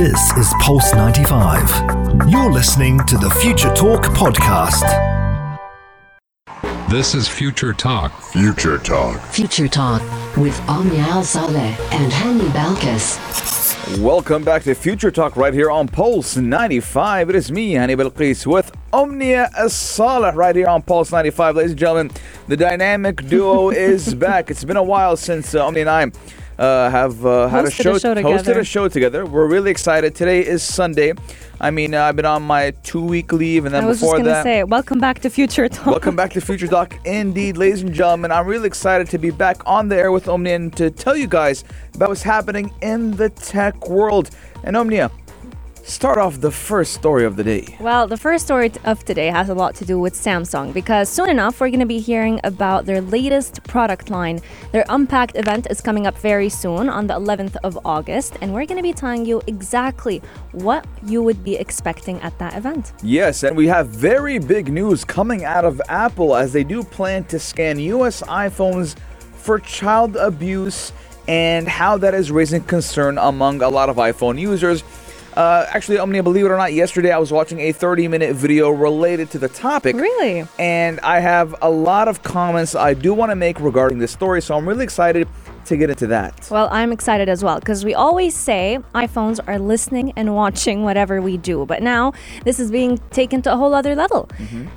This is Pulse 95. You're listening to the Future Talk podcast. This is Future Talk. Future Talk. Future Talk with Omnia Al Saleh and Hani Balkis. Welcome back to Future Talk right here on Pulse 95. It is me, Hani Balqis, with Omnia As-Saleh right here on Pulse 95. Ladies and gentlemen, the dynamic duo is back. It's been a while since uh, Omnia and I uh, have uh, had a Hosted show, a show hosted together. a show together. We're really excited. Today is Sunday. I mean, uh, I've been on my two week leave, and then I was just before that, say, welcome back to Future Talk. Welcome back to Future Talk, Indeed, ladies and gentlemen, I'm really excited to be back on the air with Omnia and to tell you guys about what's happening in the tech world. And Omnia, start off the first story of the day. Well, the first story of today has a lot to do with Samsung because soon enough we're going to be hearing about their latest product line. Their Unpacked event is coming up very soon on the 11th of August, and we're going to be telling you exactly what you would be expecting at that event. Yes, and we have very big news coming out of Apple as they do plan to scan US iPhones for child abuse and how that is raising concern among a lot of iPhone users. Uh, actually, Omnia, believe it or not, yesterday I was watching a 30 minute video related to the topic. Really? And I have a lot of comments I do want to make regarding this story, so I'm really excited to get into that. Well, I'm excited as well because we always say iPhones are listening and watching whatever we do, but now this is being taken to a whole other level.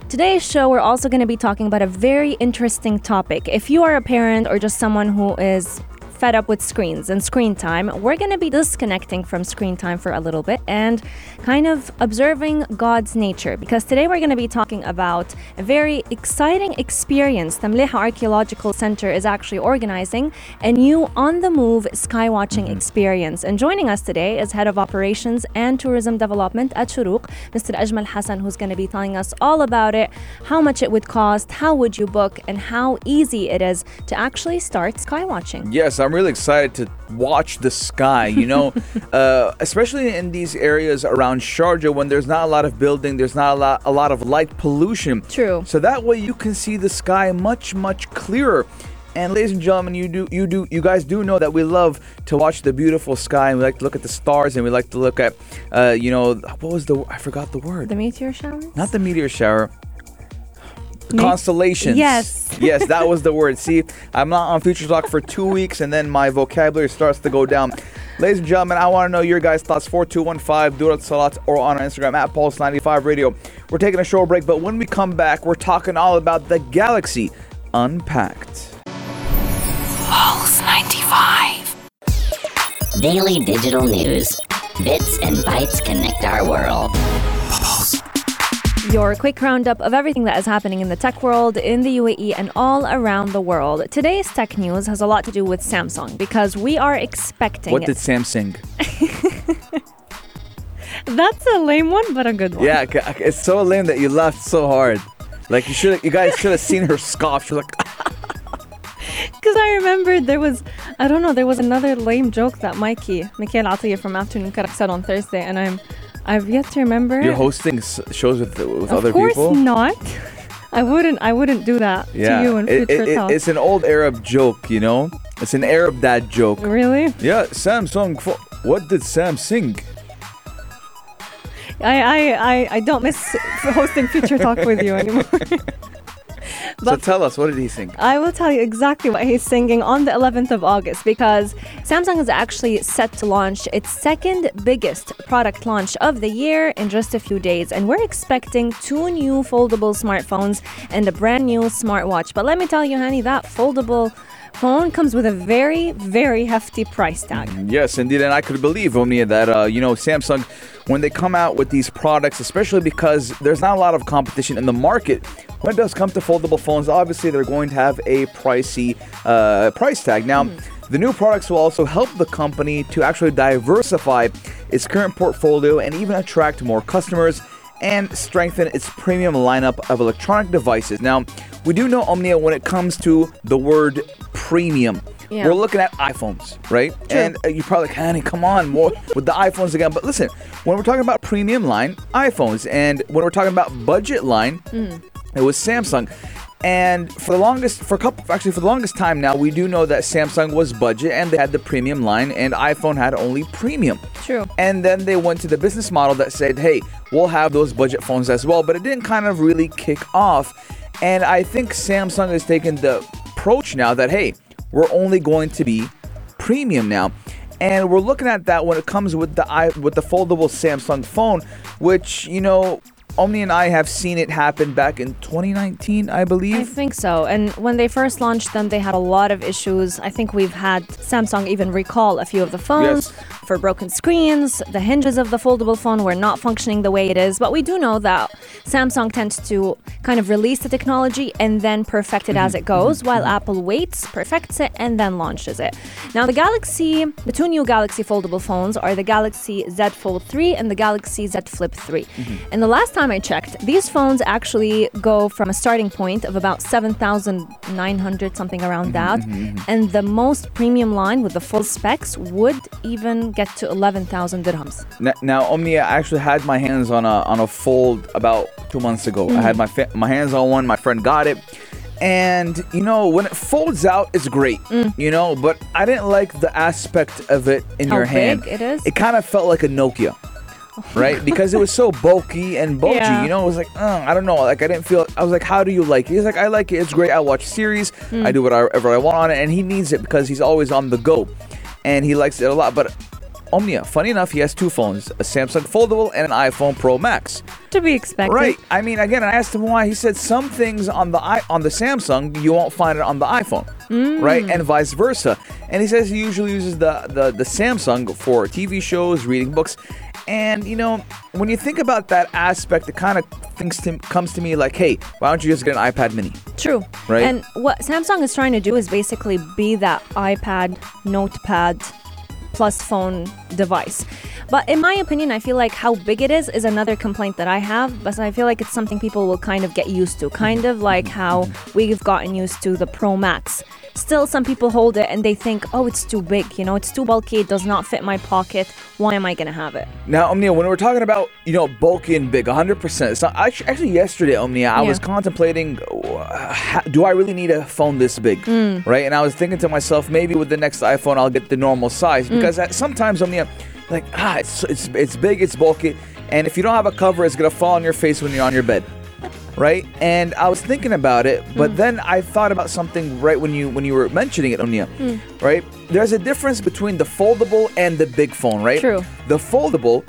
Today's show, we're also going to be talking about a very interesting topic. If you are a parent or just someone who is fed up with screens and screen time, we're going to be disconnecting from screen time for a little bit and kind of observing God's nature because today we're going to be talking about a very exciting experience the Mleiha Archaeological Center is actually organizing a new on the move sky watching mm-hmm. experience. And joining us today is Head of Operations and Tourism Development at Shurooq, Mr. Ajmal Hassan, who's going to be telling us all about it, how much it would cost, how would you book, and how easy it is to actually start sky watching. Yes, I'm really excited to watch the sky, you know, uh, especially in these areas around Sharjah when there's not a lot of building, there's not a lot, a lot of light pollution. True. So that way you can see the sky much, much clearer. And ladies and gentlemen, you do, you do, you guys do know that we love to watch the beautiful sky, and we like to look at the stars, and we like to look at, uh, you know, what was the? I forgot the word. The meteor shower? Not the meteor shower. The constellations. Yes. yes, that was the word. See, I'm not on Future Talk for two weeks, and then my vocabulary starts to go down. Ladies and gentlemen, I want to know your guys' thoughts. 4215 Durat Salat or on our Instagram at Pulse95 Radio. We're taking a short break, but when we come back, we're talking all about the Galaxy Unpacked. Pulse 95. Daily digital news. Bits and bytes connect our world. Your quick roundup of everything that is happening in the tech world, in the UAE, and all around the world. Today's tech news has a lot to do with Samsung because we are expecting. What did Samsung? That's a lame one, but a good one. Yeah, it's so lame that you laughed so hard. Like you should, you guys should have seen her scoff. She's like, Because I remembered there was, I don't know, there was another lame joke that Mikey, Mikhail Atiyah from Afternoon Karak said on Thursday, and I'm, I've yet to remember. you're it. hosting s- shows with with of other people. Of course not. I wouldn't. I wouldn't do that Yeah, to you in it- future it- talk. it's an old Arab joke, you know. It's an Arab dad joke. really? Yeah, Samsung. What did Sam sing? I, I, I, I don't miss hosting future talk with you anymore. So tell us, what did he sing? I will tell you exactly what he's singing on the 11th of August because Samsung is actually set to launch its second biggest product launch of the year in just a few days. And we're expecting two new foldable smartphones and a brand new smartwatch. But let me tell you, honey, that foldable phone comes with a very, very hefty price tag. Yes, indeed, and I could believe, Omnia, that uh, you know Samsung, when they come out with these products, especially because there's not a lot of competition in the market. When it does come to foldable phones, obviously they're going to have a pricey uh, price tag. Now, the new products will also help the company to actually diversify its current portfolio and even attract more customers and strengthen its premium lineup of electronic devices. Now, we do know Omnia when it comes to the word premium. Yeah. We're looking at iPhones, right? And uh, you're probably like, honey, come on, more with the iPhones again. But listen, when we're talking about premium line, iPhones, and when we're talking about budget line, it was Samsung. And for the longest, for a couple, actually for the longest time now, we do know that Samsung was budget and they had the premium line, and iPhone had only premium. True. And then they went to the business model that said, hey, we'll have those budget phones as well. But it didn't kind of really kick off. And I think Samsung has taken the approach now that, hey, we're only going to be premium now. And we're looking at that when it comes with the with the foldable Samsung phone, which, you know, Omni and I have seen it happen back in 2019, I believe. I think so. And when they first launched them, they had a lot of issues. I think we've had Samsung even recall a few of the phones Yes. for broken screens. The hinges of the foldable phone were not functioning the way it is. But we do know that Samsung tends to kind of release the technology and then perfect it as mm-hmm. it goes, mm-hmm. while mm-hmm. Apple waits, perfects it, and then launches it. Now, the Galaxy, the two new Galaxy foldable phones are the Galaxy Z Fold 3 and the Galaxy Z Flip 3. And the last time I checked, these phones actually go from a starting point of about 7,900, something around mm-hmm, that. Mm-hmm, mm-hmm. And the most premium line with the full specs would even get to 11,000 dirhams. N- Now, Omnia, I actually had my hands on a on a fold about two months ago. I had my fa- my hands on one. My friend got it, and you know when it folds out, it's great. Mm. You know, but I didn't like the aspect of it in How your hand. big it is? It kind of felt like a Nokia. Right, because it was so bulky and bulgy, Yeah. you know. It was like, uh, I don't know. Like, I didn't feel. I was like, how do you like it? He's like, I like it. It's great. I watch series. I do whatever I want on it, and he needs it because he's always on the go, and he likes it a lot. But Omnia, funny enough, he has two phones: a Samsung foldable and an iPhone Pro Max. To be expected. Right. I mean, again, I asked him why. He said some things on the i on the Samsung you won't find it on the iPhone, right, and vice versa. And he says he usually uses the the, the Samsung for TV shows, reading books, and you know when you think about that aspect, it kind of thinks to, comes to me like, hey, why don't you just get an iPad Mini? True. Right? And what Samsung is trying to do is basically be that iPad, notepad, plus phone device. But in my opinion, I feel like how big it is is another complaint that I have. But I feel like it's something people will kind of get used to, kind mm-hmm. of like mm-hmm. how we've gotten used to the Pro Max. Still, some people hold it and they think, oh, it's too big, you know, it's too bulky, it does not fit my pocket. Why am I gonna have it? Now, Omnia, when we're talking about you know bulky and big, 100%. It's not actually, actually yesterday, Omnia, I was contemplating, uh, do I really need a phone this big, Mm. right? And I was thinking to myself, maybe with the next iPhone, I'll get the normal size Mm. because at, sometimes Omnia, like ah, it's it's it's big, it's bulky, and if you don't have a cover, it's gonna fall on your face when you're on your bed. Right, and I was thinking about it, but Mm. then I thought about something right when you when you were mentioning it, Omnia. Mm. Right, there's a difference between the foldable and the big phone, right? True. The foldable,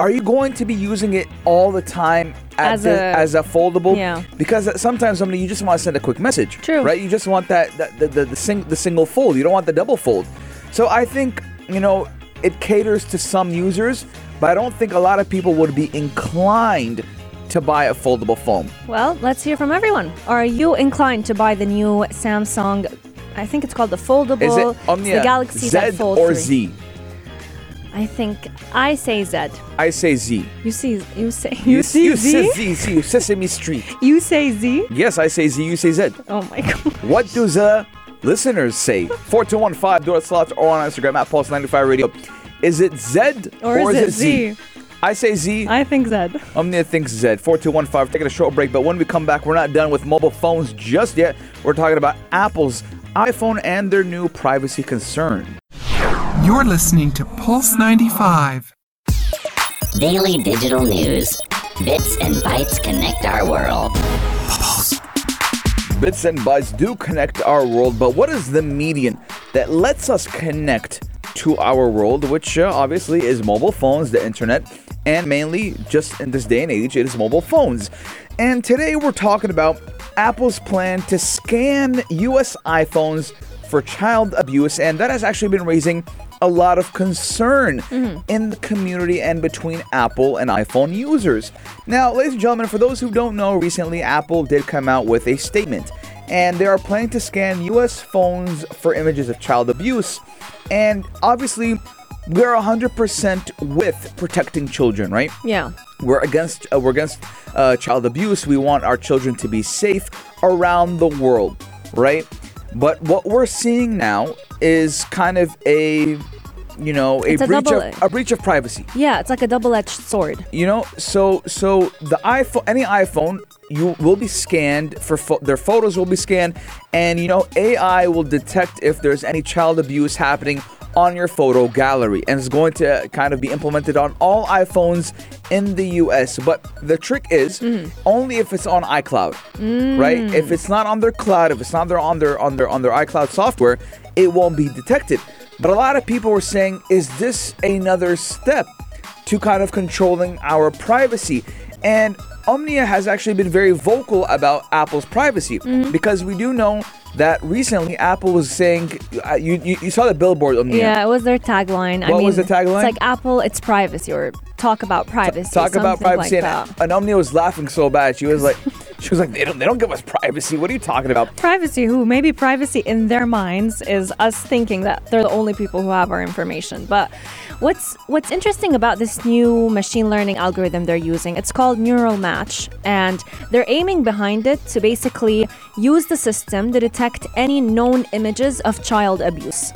are you going to be using it all the time As the, a- as a foldable? Yeah. Because sometimes somebody you just want to send a quick message. True. Right. You just want that, that the the the, sing, the single fold. You don't want the double fold. So I think you know it caters to some users, but I don't think a lot of people would be inclined to buy a foldable phone. Well, let's hear from everyone. Are you inclined to buy the new Samsung? I think it's called the foldable. Is it the uh, Galaxy Z, Z Fold or 3. Z? I think I say Z. I say Z. You see, you say you, see you Z. say Z. See, Sesame Street. You say Z. Yes, I say Z. You say Z. Oh my god. What do the listeners say? 4215 do it slots or on Instagram at Pulse95 Radio. Is it Z Or is it Z? I say Z. I think Z. Omnia thinks Z. 4215. Taking a short break, but when we come back, we're not done with mobile phones just yet. We're talking about Apple's iPhone and their new privacy concern. You're listening to Pulse 95. Daily digital news. Bits and bytes connect our world. Bits and bytes do connect our world, but what is the median that lets us connect to our world, which uh, obviously is mobile phones, the internet, and mainly just in this day and age, it is mobile phones. And today we're talking about Apple's plan to scan US iPhones for child abuse, and that has actually been raising a lot of concern mm-hmm. in the community and between Apple and iPhone users. Now, ladies and gentlemen, for those who don't know, recently Apple did come out with a statement, and they are planning to scan US phones for images of child abuse. And obviously, we're 100% with protecting children, right? Yeah. We're against uh, we're against uh, child abuse. We want our children to be safe around the world, right? But what we're seeing now is kind of a you know a a breach double- of a breach of privacy. Yeah, it's like a double-edged sword. You know, so so the iPhone, any iPhone, you will be scanned for pho- their photos will be scanned, and you know AI will detect if there's any child abuse happening on your photo gallery, and it's going to kind of be implemented on all iPhones in the US. But the trick is mm. only if it's on iCloud, mm. right? If it's not on their cloud, if it's not there on their on their on their iCloud software, it won't be detected. But a lot of people were saying, is this another step to kind of controlling our privacy? And Omnia has actually been very vocal about Apple's privacy mm-hmm. because we do know that recently Apple was saying, uh, you, you, you saw the billboard, on the Yeah, it was their tagline. I What mean, was the tagline? It's like Apple, it's privacy, or talk about privacy. Talk about privacy, Like and, that. and Omnia was laughing so bad. She was like, she was like, they don't, they don't give us privacy. What are you talking about? privacy who maybe privacy in their minds is us thinking that they're the only people who have our information but what's what's interesting about this new machine learning algorithm they're using it's called neural match and they're aiming behind it to basically use the system to detect any known images of child abuse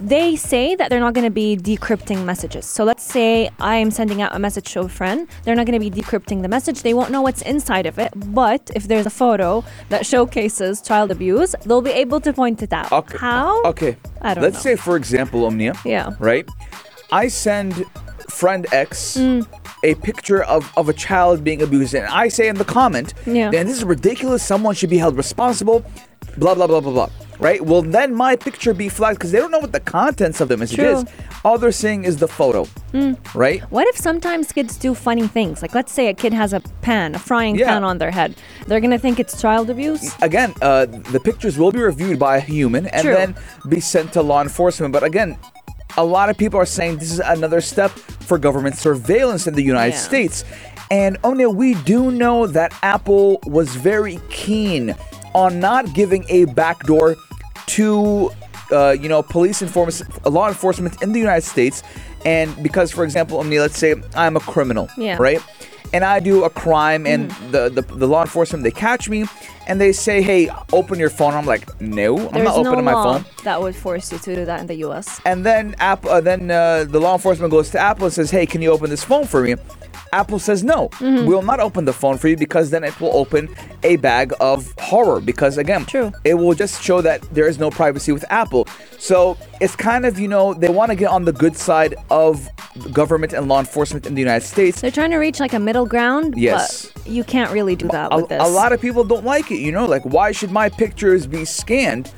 they say that they're not going to be decrypting messages. So let's say I am sending out a message to a friend. They're not going to be decrypting the message. They won't know what's inside of it. But if there's a photo that showcases child abuse, they'll be able to point it out. Okay. How? Okay. I don't know. Let's know. say, for example, Omnia. Yeah. Right? I send friend X Mm. a picture of, of a child being abused, and I say in the comment, Yeah. then this is ridiculous. Someone should be held responsible. Blah, blah, blah, blah, blah. Right? Will then my picture be flagged because they don't know what the contents of the message True. is. All they're seeing is the photo. Right? What if sometimes kids do funny things? Like, let's say a kid has a pan, a frying Yeah. pan on their head. They're going to think it's child abuse? again, uh, the pictures will be reviewed by a human and True. then be sent to law enforcement. But again, a lot of people are saying this is another step for government surveillance in the United Yeah. States. And Onya, we do know that Apple was very keen on not giving a backdoor to, uh, you know, police enforcement, law enforcement in the United States. And because, for example, Omni, let's say I'm a criminal, Yeah. right? and I do a crime, and the, the the law enforcement they catch me, and they say, "Hey, open your phone." I'm like, "No, I'm There's not opening no my law phone." that would force you to do that in the US. And then Apple, uh, then uh, the law enforcement goes to Apple and says, "Hey, can you open this phone for me?" Apple says, "No, Mm-hmm. we will not open the phone for you because then it will open a bag of horror. Because again, True. it will just show that there is no privacy with Apple. So it's kind of you know they want to get on the good side of government and law enforcement in the United States. They're trying to reach like a middle ground, Yes. but you can't really do that a, with this. a lot of people don't like it. You know, like why should my pictures be scanned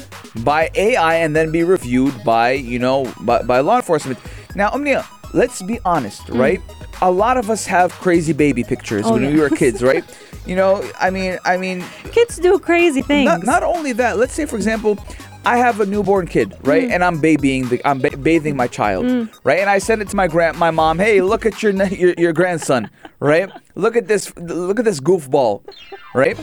by AI and then be reviewed by you know by, by law enforcement? Now, Omnia, let's be honest, right? A lot of us have crazy baby pictures Mm. Oh, when we were kids, right? you know, I mean, I mean, Kids do crazy things. not, not only that. Let's say, for example, I have a newborn kid, right? Mm. And I'm babying the, I'm ba- bathing my child, right? And I send it to my grand, my mom. Hey, look at your, your your grandson, right? Look at this, look at this goofball, right?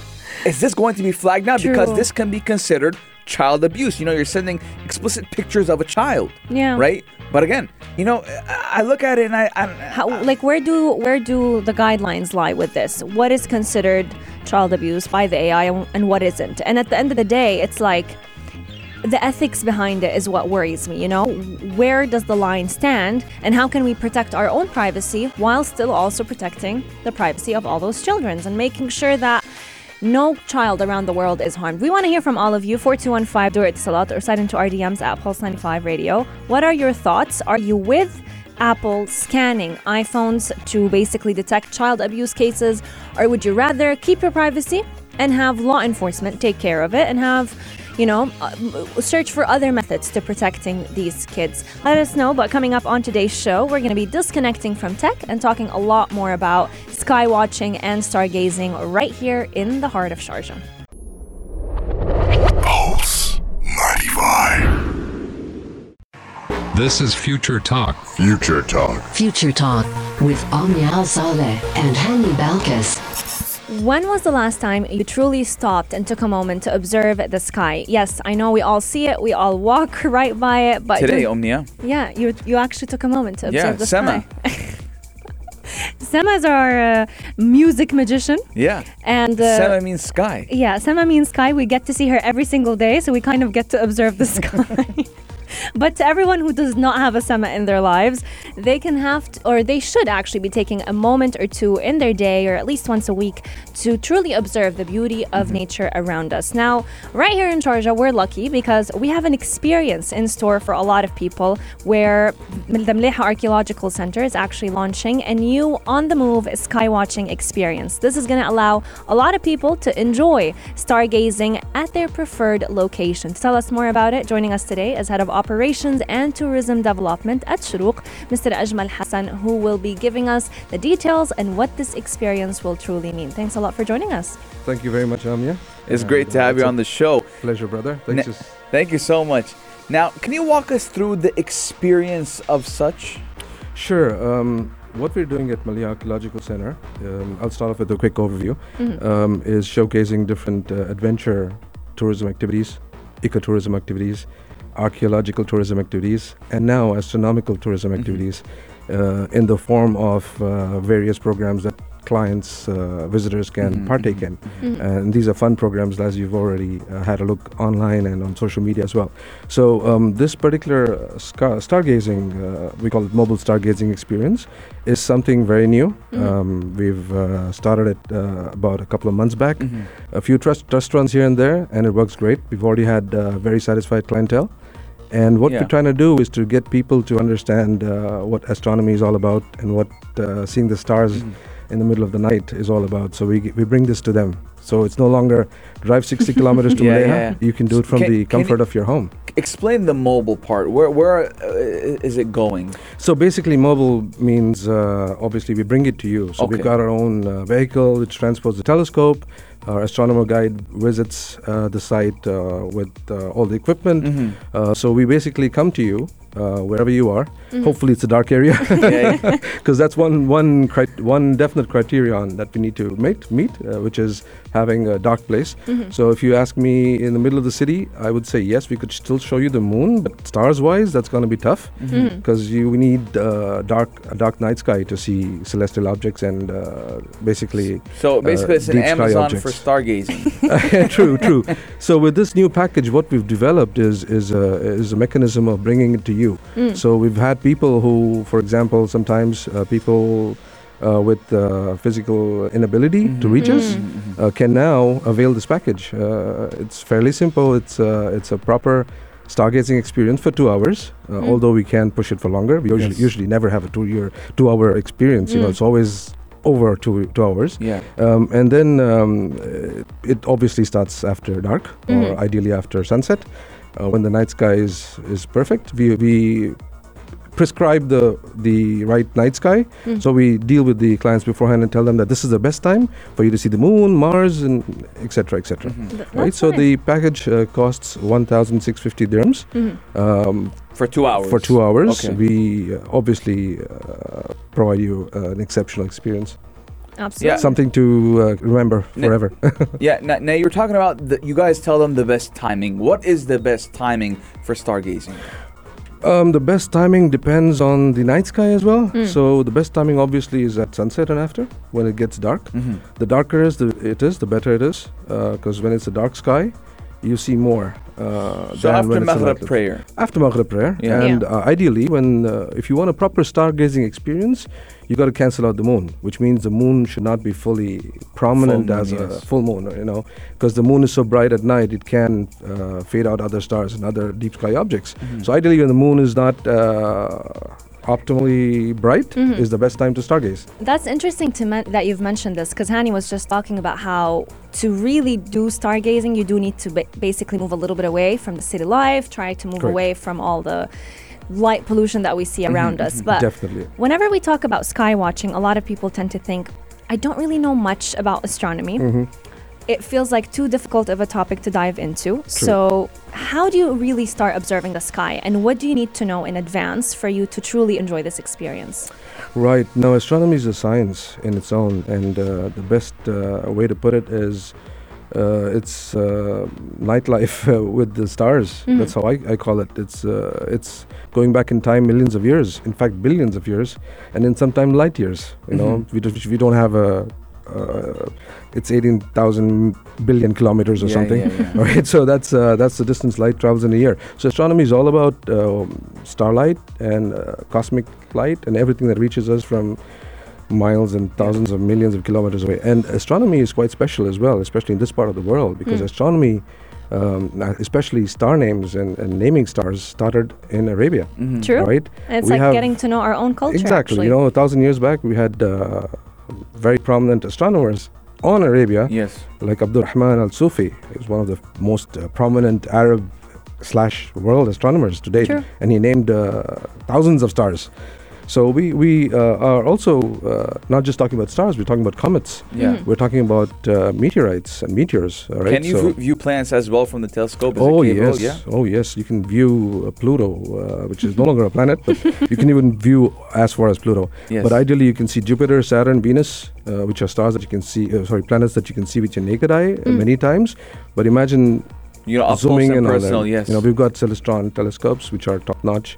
Is this going to be flagged now? Because this can be considered child abuse. You know, you're sending explicit pictures of a child, Yeah. right? But again, you know, I look at it and I, I How, like where do where do the guidelines lie with this? What is considered child abuse by the AI and, what isn't? And at the end of the day, it's like the ethics behind it is what worries me, you know? Where does the line stand and how can we protect our own privacy while still also protecting the privacy of all those children's and making sure that no child around the world is harmed. We want to hear from all of you. 4215 Durit Salat or send into our DMs at Pulse 95 Radio. What are your thoughts? Are you with Apple scanning iPhones to basically detect child abuse cases? Or would you rather keep your privacy and have law enforcement take care of it and have, you know, uh, search for other methods to protecting these kids? Let us know. But coming up on today's show, we're going to be disconnecting from tech and talking a lot more about sky watching and stargazing right here in the heart of Sharjah. Pulse 95. This is Future Talk. Future Talk. Future Talk with Omnia Al Saleh and Hani Balkis. When was the last time you truly stopped and took a moment to observe the sky? Yes, I know we all see it, we all walk right by it, but today, Omnia. yeah, you you actually took a moment to observe Yeah, the Sema. sky. Sema Sema is our uh, music magician, Yeah. and uh, Sema means sky. yeah, Sema means sky. We get to see her every single day, so we kind of get to observe the sky. But to everyone who does not have a sama in their lives, they can have to, or they should actually be taking a moment or two in their day or at least once a week to truly observe the beauty of mm-hmm. nature around us. Now, right here in Sharjah, we're lucky because we have an experience in store for a lot of people where the Mleiha Archaeological Center is actually launching a new on the move sky watching experience. This is going to allow a lot of people to enjoy stargazing at their preferred location. To tell us more about it, joining us today is Head of Operations and Tourism Development at Shurooq, Mr. Ajmal Hassan, who will be giving us the details and what this experience will truly mean. Thanks a lot for joining us. Thank you very much, Amia. It's And, great to have you on the show. Pleasure, brother. Thanks. just- Thank you so much. Now, can you walk us through the experience of such? Sure. Um, what we're doing at Mleiha Archaeological Center, um, I'll start off with a quick overview, um, is showcasing different uh, adventure tourism activities, ecotourism activities, archaeological tourism activities, and now astronomical tourism activities uh, in the form of uh, various programs that clients, uh, visitors can Mhm, partake in. Mm-hmm. And these are fun programs, as you've already uh, had a look online and on social media as well. So um, this particular stargazing, uh, we call it mobile stargazing experience, is something very new. Mhm. Um, we've uh, started it uh, about a couple of months back. Mhm. A few trust restaurants here and there, and it works great. We've already had uh, very satisfied clientele. And what Yeah. we're trying to do is to get people to understand uh, what astronomy is all about and what uh, seeing the stars Mhm. in the middle of the night is all about. So we, we bring this to them. So it's no longer drive 60 kilometers to Yeah, Mleiha. yeah. You can do it from Can- the comfort you- of your home. Explain the mobile part. Where where uh, is it going? So basically, mobile means uh, obviously we bring it to you. So Okay. we've got our own uh, vehicle which transports the telescope. Our astronomer guide visits uh, the site uh, with uh, all the equipment. Mhm. Uh, so we basically come to you uh, wherever you are. Mm-hmm. Hopefully, it's a dark area Yeah, yeah. because that's one one cri- one definite criterion that we need to meet meet, uh, which is having a dark place. Mm-hmm. So if you ask me in the middle of the city, I would say yes, we could still show you the moon, but stars wise, that's going to be tough Mm-hmm. because you need uh, dark a dark night sky to see celestial objects and uh, basically So basically, it's an Amazon objects. for stargazing. true true so with this new package what we've developed is is a, is a mechanism of bringing it to you Mm. so we've had people who for example sometimes uh, people uh, with uh, physical inability to Mhm. reach us Mhm. uh, can now avail this package. Uh, it's fairly simple. It's uh, it's a proper stargazing experience for two hours. Uh, Mm. Although we can push it for longer. We usually Yes. usually never have a two year two hour experience. You know, Mm. it's always over two two hours. Yeah. Um, and then um, it obviously starts after dark, Mhm. or ideally after sunset, uh, when the night sky is, is perfect. We, we prescribe the the right night sky, Mm. so we deal with the clients beforehand and tell them that this is the best time for you to see the moon, Mars, and etc. etc. Mhm. Right. So nice. the package uh, costs one thousand six fifty dirhams. Mhm. Um, For two hours. for two hours, Okay. we uh, obviously uh, provide you uh, an exceptional experience, Absolutely. Yeah. something to uh, remember Ne- forever. Yeah. Now, now you're talking about the, you guys tell them the best timing. What is the best timing for stargazing? Um, the best timing depends on the night sky as well. Mm. So the best timing obviously is at sunset and after when it gets dark. Mm-hmm. The darker is the it is, the better it is. Because when it's a dark sky, you see more. Uh, So than after when it's a Maghrib prayer. After Maghrib prayer, Yeah. and uh, ideally, when uh, if you want a proper stargazing experience, you got to cancel out the moon, which means the moon should not be fully prominent moon, as a full moon. You know, because the moon is so bright at night, it can uh, fade out other stars and other deep sky objects. Mhm. So ideally, when the moon is not uh, optimally bright, Mhm. is the best time to stargaze. That's interesting to men- that you've mentioned this because Hani was just talking about how to really do stargazing, you do need to ba- basically move a little bit away from the city life, try to move Correct. away from all the light pollution that we see around Mhm, us. But Definitely. whenever we talk about sky watching, a lot of people tend to think, I don't really know much about astronomy. Mhm. It feels like too difficult of a topic to dive into. So, how do you really start observing the sky, and what do you need to know in advance for you to truly enjoy this experience? Right. Now, astronomy is a science in its own, and uh, the best uh, way to put it is uh, it's uh, nightlife uh, with the stars. Mhm. That's how I, I call it. It's uh, it's going back in time millions of years, in fact, billions of years, and in sometime light years. You know, Mhm. we, don't, we don't have a, uh, it's 18,000 billion kilometers or Yeah, something. yeah, yeah. All right, so that's uh, that's the distance light travels in a year. So astronomy is all about um starlight and uh, cosmic light and everything that reaches us from miles and thousands of millions of kilometers away. And astronomy is quite special as well, especially in this part of the world, because Mm. astronomy, um, especially star names and, and naming stars, started in Arabia. Mhm. True. Right? And it's We like have- getting to know our own culture. exactly. Actually. You know, a thousand years back, we had uh, very prominent astronomers on Arabia, Yes. like Abdul Rahman al Sufi. He's one of the most uh, prominent Arab slash world astronomers today, True. and he named uh, thousands of stars. So we we uh, are also uh, not just talking about stars. We're talking about comets. Yeah. Mhm. We're talking about uh, meteorites and meteors. All right. Can you so view- view planets as well from the telescope? Is it Oh capable? yes, Yeah. oh yes. You can view uh, Pluto, uh, which is no longer a planet, but you can even view as far as Pluto. Yes. But ideally, you can see Jupiter, Saturn, Venus, uh, which are stars that you can see. Uh, sorry, planets that you can see with your naked eye uh, Mm. many times. But imagine you know, up close zooming and in on personal. them. Yes. You know, we've got Celestron telescopes, which are top notch.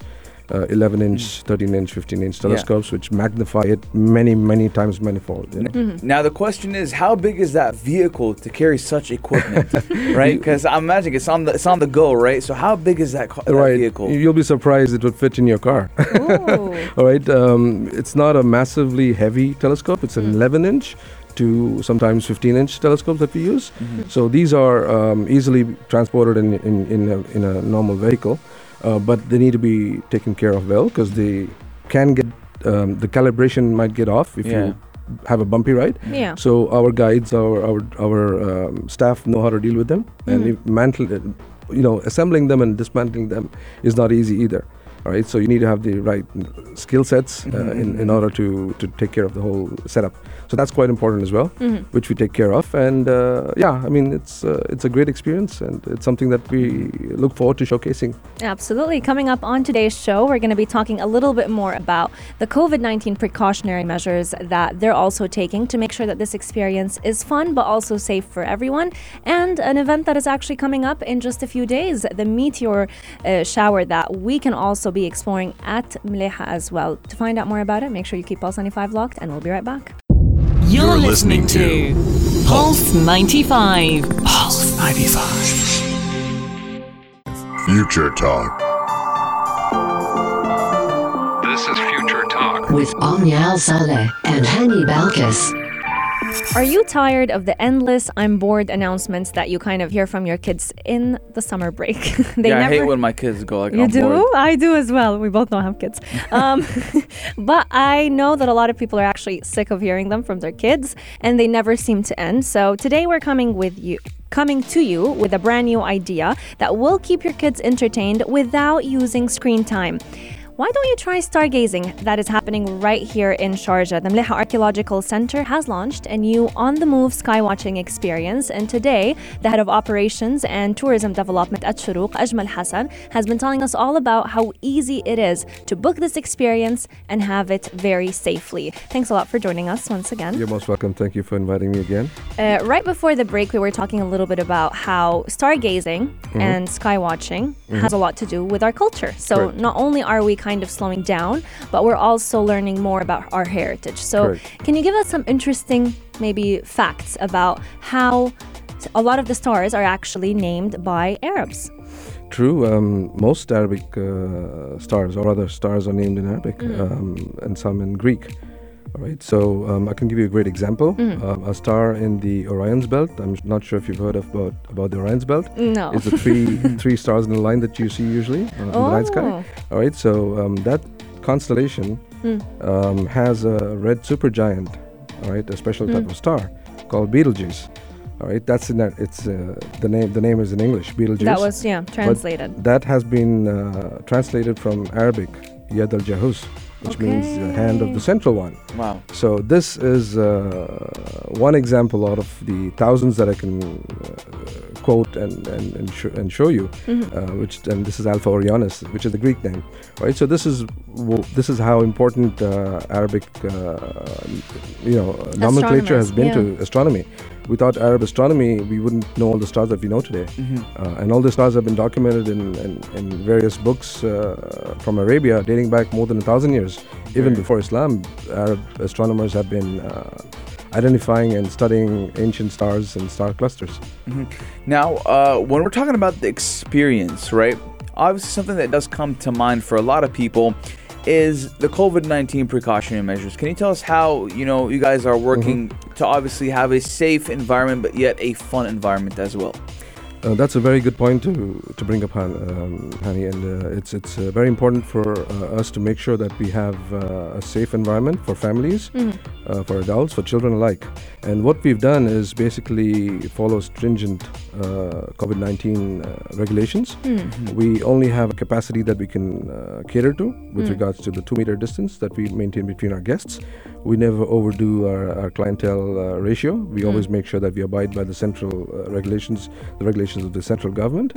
Uh, 11 inch, Mm. 13 inch, 15 inch telescopes, which magnify it many, many times manifold. You know? Mhm. Now the question is, how big is that vehicle to carry such equipment, right? Because I'm imagining it's on the it's on the go, right? So how big is that, ca- that right. vehicle? You'll be surprised it would fit in your car. All right. Um, it's not a massively heavy telescope. It's an Mm. 11 inch to sometimes 15 inch telescopes that we use. Mhm. So these are um, easily transported in in in a, in a normal vehicle, uh, but they need to be taken care of well because they can get um, the calibration might get off if Yeah. you have a bumpy ride. yeah. So our guides, our our our um, staff know how to deal with them, and Mhm. if mantle, you know, assembling them and dismantling them is not easy either. All right, so you need to have the right skill sets uh, Mhm, in, in order to to take care of the whole setup. So that's quite important as well, Mhm. which we take care of. And uh, yeah, I mean, it's uh, it's a great experience, and it's something that we look forward to showcasing. Absolutely. Coming up on today's show, we're going to be talking a little bit more about the COVID 19 precautionary measures that they're also taking to make sure that this experience is fun but also safe for everyone. And an event that is actually coming up in just a few days the meteor uh, shower that we can also be exploring at Mleiha as well. To find out more about it, make sure you keep Pulse 95 locked, and we'll be right back. You're, You're listening, listening to Pulse 95. Pulse 95. Future Talk. This is Future Talk. with Omnia Al Saleh and Hani Balkis. Are you tired of the endless I'm bored announcements that you kind of hear from your kids in the summer break? they yeah, I hate when my kids go like, You I'm do? bored. I do as well. We both don't have kids. Um, but I know that a lot of people are actually sick of hearing them from their kids and they never seem to end. So today we're coming with you coming to you with a brand new idea that will keep your kids entertained without using screen time. Why don't you try stargazing? That is happening right here in Sharjah. The Mleiha Archaeological Center has launched a new on the move skywatching experience. And today, the head of operations and tourism development at Shurooq, Ajmal Hassan, has been telling us all about how easy it is to book this experience and have it very safely. Thanks a lot for joining us once again. You're most welcome. Thank you for inviting me again. Uh, right before the break, we were talking a little bit about how stargazing and skywatching has a lot to do with our culture. So Correct. not only are we kind of slowing down, but we're also learning more about our heritage. So Correct. can you give us some interesting, maybe facts about how a lot of the stars are actually named by Arabs? True. Um, most Arabic uh, stars, or other stars, are named in Arabic, Mm. um, and some in Greek. All right. So um, I can give you a great example. Mm. Um, a star in the Orion's belt. I'm not sure if you've heard of, about about the Orion's belt. No. It's the three three stars in a line that you see usually uh, in the night sky. Oh. All right. So um, that constellation Mm. um, has a red supergiant. All right, a special type Mm. of star called Betelgeuse. All right, that's in that. It's uh, the name. The name is in English, Betelgeuse. That was, yeah, translated. That has been uh, translated from Arabic, Yad al Jahus, which means the hand of the central one. Wow. So this is uh, one example out of the thousands that I can uh, quote and and and, sh- and show you, Mhm. uh, which and this is Alpha Orionis, which is the Greek name, right? So this is w- this is how important uh, Arabic, uh, you know, nomenclature has been Astronomers, to astronomy. Without Arab astronomy, we wouldn't know all the stars that we know today. Mhm. Uh, and all the stars have been documented in, in, in various books uh, from Arabia dating back more than a thousand years. Even before Islam, Arab astronomers have been uh, identifying and studying ancient stars and star clusters. Now, uh, when we're talking about the experience, right? Obviously, something that does come to mind for a lot of people is the COVID nineteen precautionary measures. Can you tell us how you know you guys are working to obviously have a safe environment, but yet a fun environment as well? Uh, that's a very good point to to bring up, Han, um, Hani, and uh, it's it's uh, very important for uh, us to make sure that we have uh, a safe environment for families, uh, for adults, for children alike. And what we've done is basically follow stringent uh, COVID-19 uh, regulations. We only have a capacity that we can uh, cater to with regards to the two-meter distance that we maintain between our guests. We never overdo our, our clientele uh, ratio. We always make sure that we abide by the central uh, regulations, the regulations of the central government.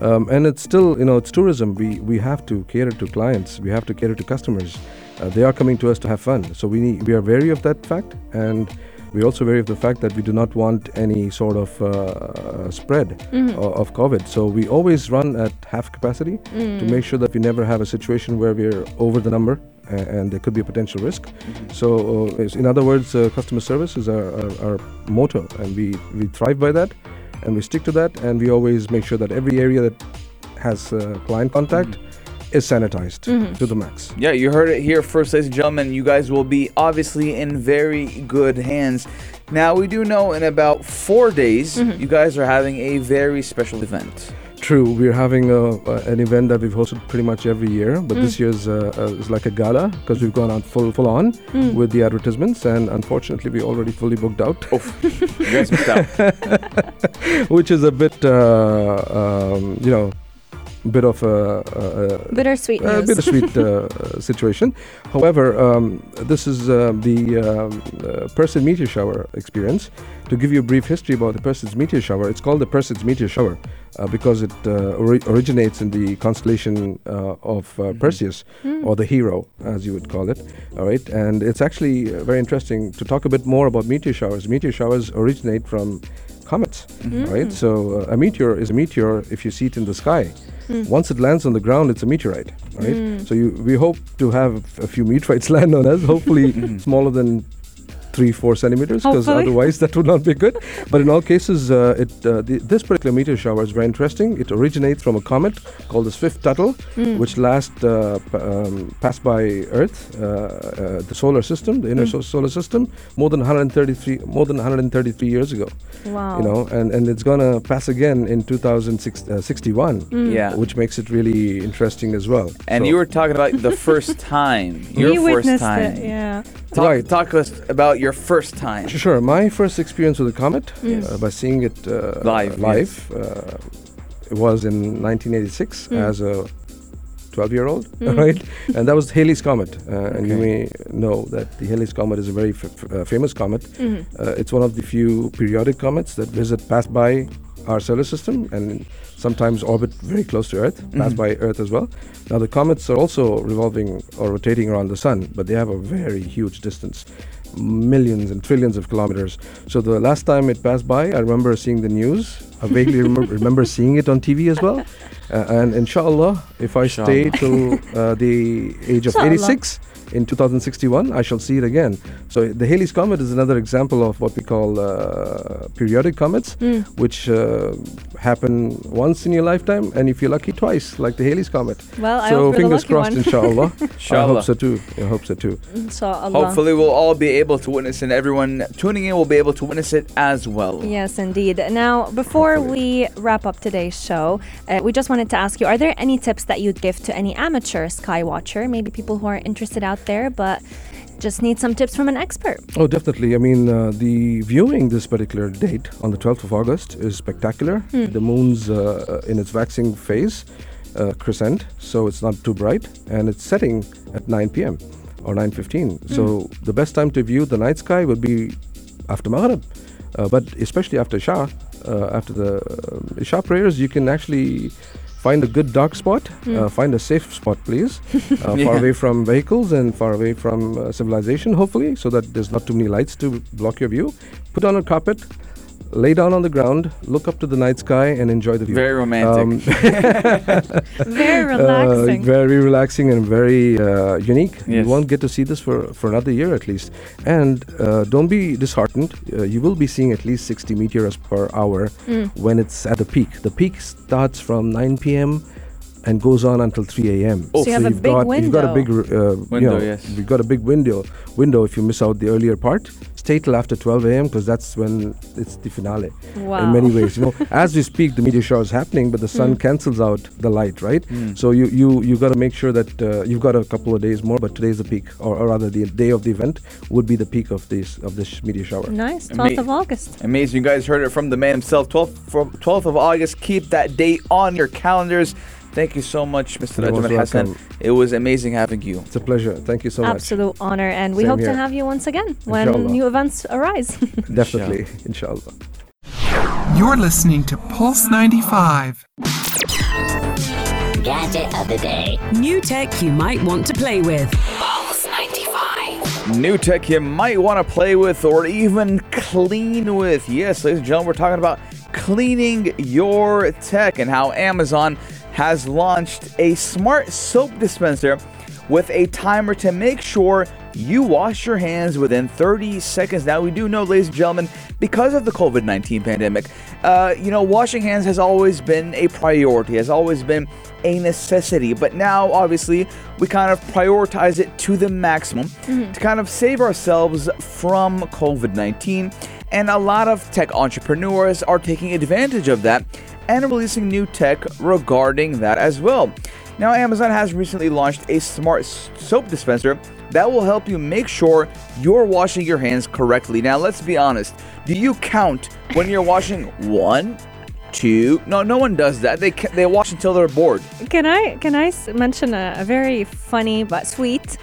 Um, and it's still, you know, it's tourism. We we have to cater to clients. We have to cater to customers. Uh, they are coming to us to have fun. So we need, we are wary of that fact, and we're also wary of the fact that we do not want any sort of uh, spread o- of COVID. So we always run at half capacity to make sure that we never have a situation where we're over the number and there could be a potential risk. So, uh, in other words, uh, customer service is our, our, our motto, and we, we thrive by that, and we stick to that, and we always make sure that every area that has uh, client contact is sanitized to the max. Yeah, you heard it here first, ladies and gentlemen. You guys will be obviously in very good hands. Now, we do know in about four days, you guys are having a very special event. True, we're having a, uh, an event that we've hosted pretty much every year, but this year's uh, uh, is like a gala because we've gone out full full on with the advertisements, and unfortunately, we're already fully booked out. Oof, you guys missed out. which is a bit, uh, um, you know, bit of a, a, a Bittersweet a news. bittersweet uh, situation. However, um, this is uh, the um, uh, Perseid meteor shower experience. To give you a brief history about the Perseid's meteor shower, it's called the Perseid's meteor shower uh, because it uh, ori- originates in the constellation uh, of uh, Perseus, or the hero, as you would call it. All right, and it's actually uh, very interesting to talk a bit more about meteor showers. Meteor showers originate from comets, mm-hmm. right? So uh, a meteor is a meteor if you see it in the sky. Mm. Once it lands on the ground, it's a meteorite, right? Mm. So you, we hope to have a few meteorites land on us, hopefully mm-hmm. smaller than three, four centimeters, because otherwise that would not be good. But in all cases, uh, it uh, the, this particular meteor shower is very interesting. It originates from a comet called the Swift Tuttle, which last uh, p- um, passed by Earth, uh, uh, the solar system, the inner so- solar system, more than 133 more than 133 years ago. wow. You know, and, and it's gonna pass again in 2061, Yeah. which makes it really interesting as well. And So- you were talking about the first time. Your we first time. it. Yeah. Talk, Right. talk to us about your first time. Sure. My first experience with a comet, uh, by seeing it uh, Live, live, uh, it was in 1986 as a 12-year-old, right? And that was Halley's comet, uh, and you may know that the Halley's comet is a very f- f- uh, famous comet. Uh, it's one of the few periodic comets that visit pass by our solar system and sometimes orbit very close to Earth, pass by Earth as well. Now the comets are also revolving or rotating around the sun, but they have a very huge distance millions and trillions of kilometers. So the last time it passed by, I remember seeing the news. I vaguely remember, remember seeing it on TV as well. Uh, and inshallah, if I stay till uh, the age of Inshallah. 86 in 2061, I shall see it again. So the Halley's Comet is another example of what we call uh, periodic comets, which uh, happen once in your lifetime, and if you're lucky, twice, like the Halley's Comet. Well, I so hope you're the fingers lucky crossed, one. inshallah. I hope so too. I hope so too. Inshallah. Hopefully, we'll all be able to witness, and everyone tuning in will be able to witness it as well. Yes, indeed. Now, before we wrap up today's show, uh, we just wanted to ask you are there any tips that you'd give to any amateur sky watcher, maybe people who are interested out there, but just need some tips from an expert? Oh, definitely. I mean, uh, the viewing this particular date on the 12th of August is spectacular. The moon's uh, in its waxing phase, uh, crescent, so it's not too bright, and it's setting at 9 p.m. or 9:15. So the best time to view the night sky would be after Maghrib, uh, but especially after Isha, uh, after the uh, Isha prayers, you can actually find a good dark spot, uh, find a safe spot, please, uh, Yeah. far away from vehicles and far away from uh, civilization, hopefully, so that there's not too many lights to block your view. Put on a carpet, lay down on the ground, look up to the night sky, and enjoy the view. Very romantic. Um, Very uh, relaxing. very relaxing and very uh, unique. Yes. You won't get to see this for, for another year at least. And uh, don't be disheartened. Uh, you will be seeing at least 60 meteors per hour Mm. when it's at the peak. The peak starts from 9 p.m. and goes on until 3 a.m. Oh, So you have a you've big got, You've got a big, uh, you Window, know, yes. You've got a big window. Window if you miss out the earlier part. Stay till after 12 a.m. because that's when it's the finale. Wow. In many ways, you know, as we speak, the meteor shower is happening, but the sun Mm. cancels out the light, right? Mm. So you you you got to make sure that uh, you've got a couple of days more, but today's the peak, or, or rather, the day of the event would be the peak of this of this meteor shower. Nice. Ama- 12th of August. Amazing. You guys heard it from the man himself. 12th, 12th of August. Keep that date on your calendars. Thank you so much, Mr. You're Hassan. It was amazing having you. It's a pleasure. Thank you so much. Absolute honor. And we Same hope to have you once again when Inshallah. new events arise. Definitely, inshallah. You're listening to Pulse 95. Gadget of the day. New tech you might want to play with. Pulse 95. New tech you might want to play with or even clean with. Yes, ladies and gentlemen, we're talking about cleaning your tech and how Amazon has launched a smart soap dispenser with a timer to make sure you wash your hands within 30 seconds. Now, we do know, ladies and gentlemen, because of the COVID 19 pandemic, uh, you know, washing hands has always been a priority, has always been a necessity. But now, obviously, we kind of prioritize it to the maximum to kind of save ourselves from COVID 19. And a lot of tech entrepreneurs are taking advantage of that and releasing new tech regarding that as well. Now, Amazon has recently launched a smart soap dispenser that will help you make sure you're washing your hands correctly. Now, let's be honest. Do you count when you're washing one, two? No, no one does that. They they wash until they're bored. Can I can I mention a, a very funny but sweet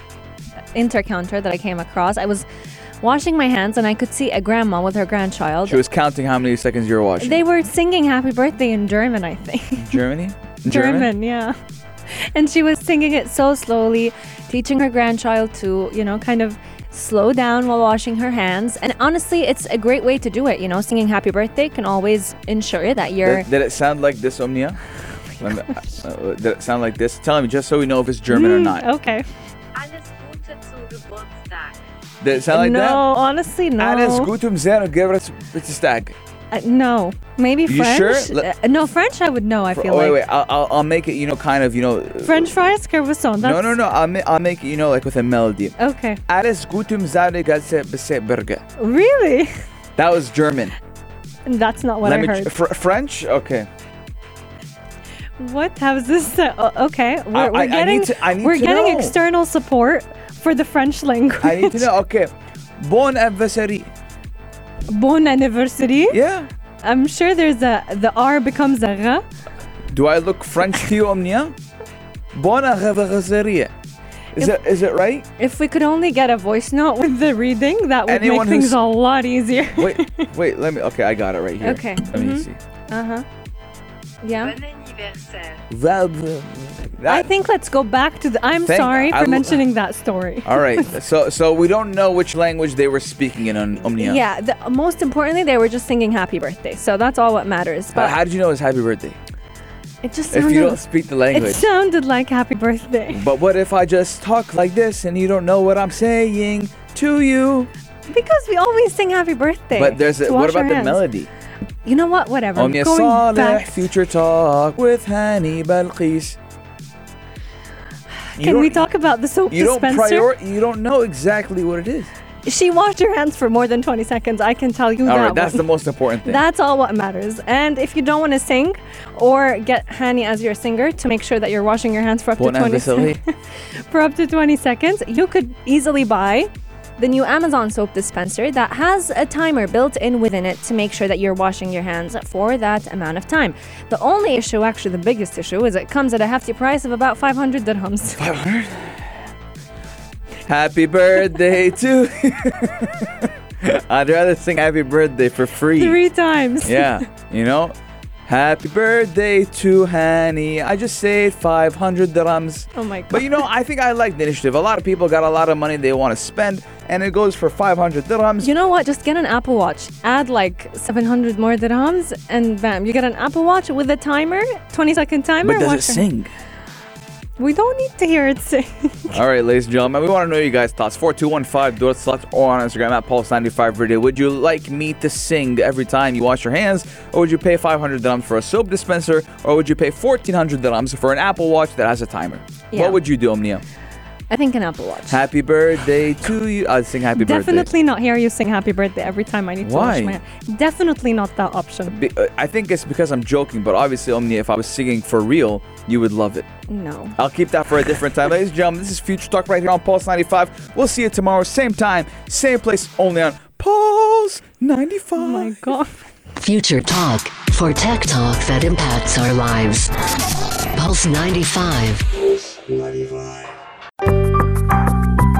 encounter that I came across? I was washing my hands and I could see a grandma with her grandchild. She was counting how many seconds you were washing. They were singing "Happy Birthday" in German, I think. Germany? German, yeah. And she was singing it so slowly, teaching her grandchild to, you know, kind of slow down while washing her hands. And honestly, it's a great way to do it. You know, singing happy birthday can always ensure that you're. Did, did it sound like this, Omnia? Let uh, did it sound like this? Tell me just so we know if it's German or Mm, not. Okay. Did it sound like no, that? honestly, no. Alles Gutum Zero Gevrets Uh, no. Maybe You French. sure? Uh, no, French I would know, I feel Oh, wait, like. wait. I'll, I'll, I'll make it, you know, kind of, you know. French fries. That's No, no, no. I'll, ma- I'll make it, you know, like with a melody. Okay. Alles Gutum Zero Burger. Really? That was German. That's not what Let I me heard. Fr- French? Okay. What? How's this? Uh, okay, we're, I- we're I- getting to- I need we're getting know. external support for the French language. I need to know. Okay. Bon anniversary. Bon anniversary. Yeah. I'm sure there's a the R becomes a R. Do I look French to you, Omnia? Bon anniversary. Is it, is it right? If we could only get a voice note with the reading, that would Anyone make things a lot easier. Wait, wait, let me. Okay, I got it right here. Okay, Let me mhm. see. Uh huh. Yeah. Well, uh, I think let's go back to the. I'm Thank- sorry for l- mentioning that story. All right. So so we don't know which language they were speaking in on Omnia. Yeah. the, most importantly, they were just singing "Happy Birthday," so that's all what matters. How, But how did you know it's happy birthday? it just If sounded. you don't speak the language. it sounded like "Happy Birthday" But what if I just talk like this and you don't know what I'm saying to you? because we always sing "Happy Birthday." But there's a, what about the hands. melody? You know what? Whatever. Omnia Going Saleh, back. future talk with Hani Balqis. Can we talk about the soap You don't dispenser? You don't know exactly what it is. she washed her hands for more than 20 seconds. I can tell you All that. right, that's one. the most important thing. That's all what matters. And if you don't want to sing or get Hani as your singer to make sure that you're washing your hands for up to 20 anniversary. seconds, for up to 20 seconds, you could easily buy the new Amazon soap dispenser that has a timer built in within it to make sure that you're washing your hands for that amount of time. The only issue, actually the biggest issue, is it comes at a hefty price of about 500 dirhams. 500? Happy birthday to. I'd rather sing happy birthday for free. Three times. Yeah, you know? Happy birthday to Hani. I just say 500 dirhams. Oh my god. But you know, I think I like the initiative. A lot of people got a lot of money they want to spend. And it goes for 500 dirhams. You know what? Just get an Apple Watch. Add like 700 more dirhams, and bam, you get an Apple Watch with a timer, 20 second timer. but does watch it sing? We don't need to hear it sing. All right, ladies and gentlemen, we want to know you guys' thoughts. 4215 do it select or on Instagram at Pulse95 Radio. Would you like me to sing every time you wash your hands, or would you pay 500 dirhams for a soap dispenser, or would you pay 1400 dirhams for an Apple Watch that has a timer? Yeah. What would you do, Omnia? I think an Apple Watch. Happy birthday to you. I'd sing happy birthday. Definitely not hear you sing happy birthday every time I need to Why? wash my hands. Definitely not that option. Be- uh, I think it's because I'm joking, but obviously, Omnia, if I was singing for real, you would love it. No. I'll keep that for a different time. Ladies and gentlemen, this is Future Talk right here on Pulse 95. We'll see you tomorrow, same time, same place, only on Pulse 95. Oh my god. Future Talk for tech talk that impacts our lives. Pulse 95.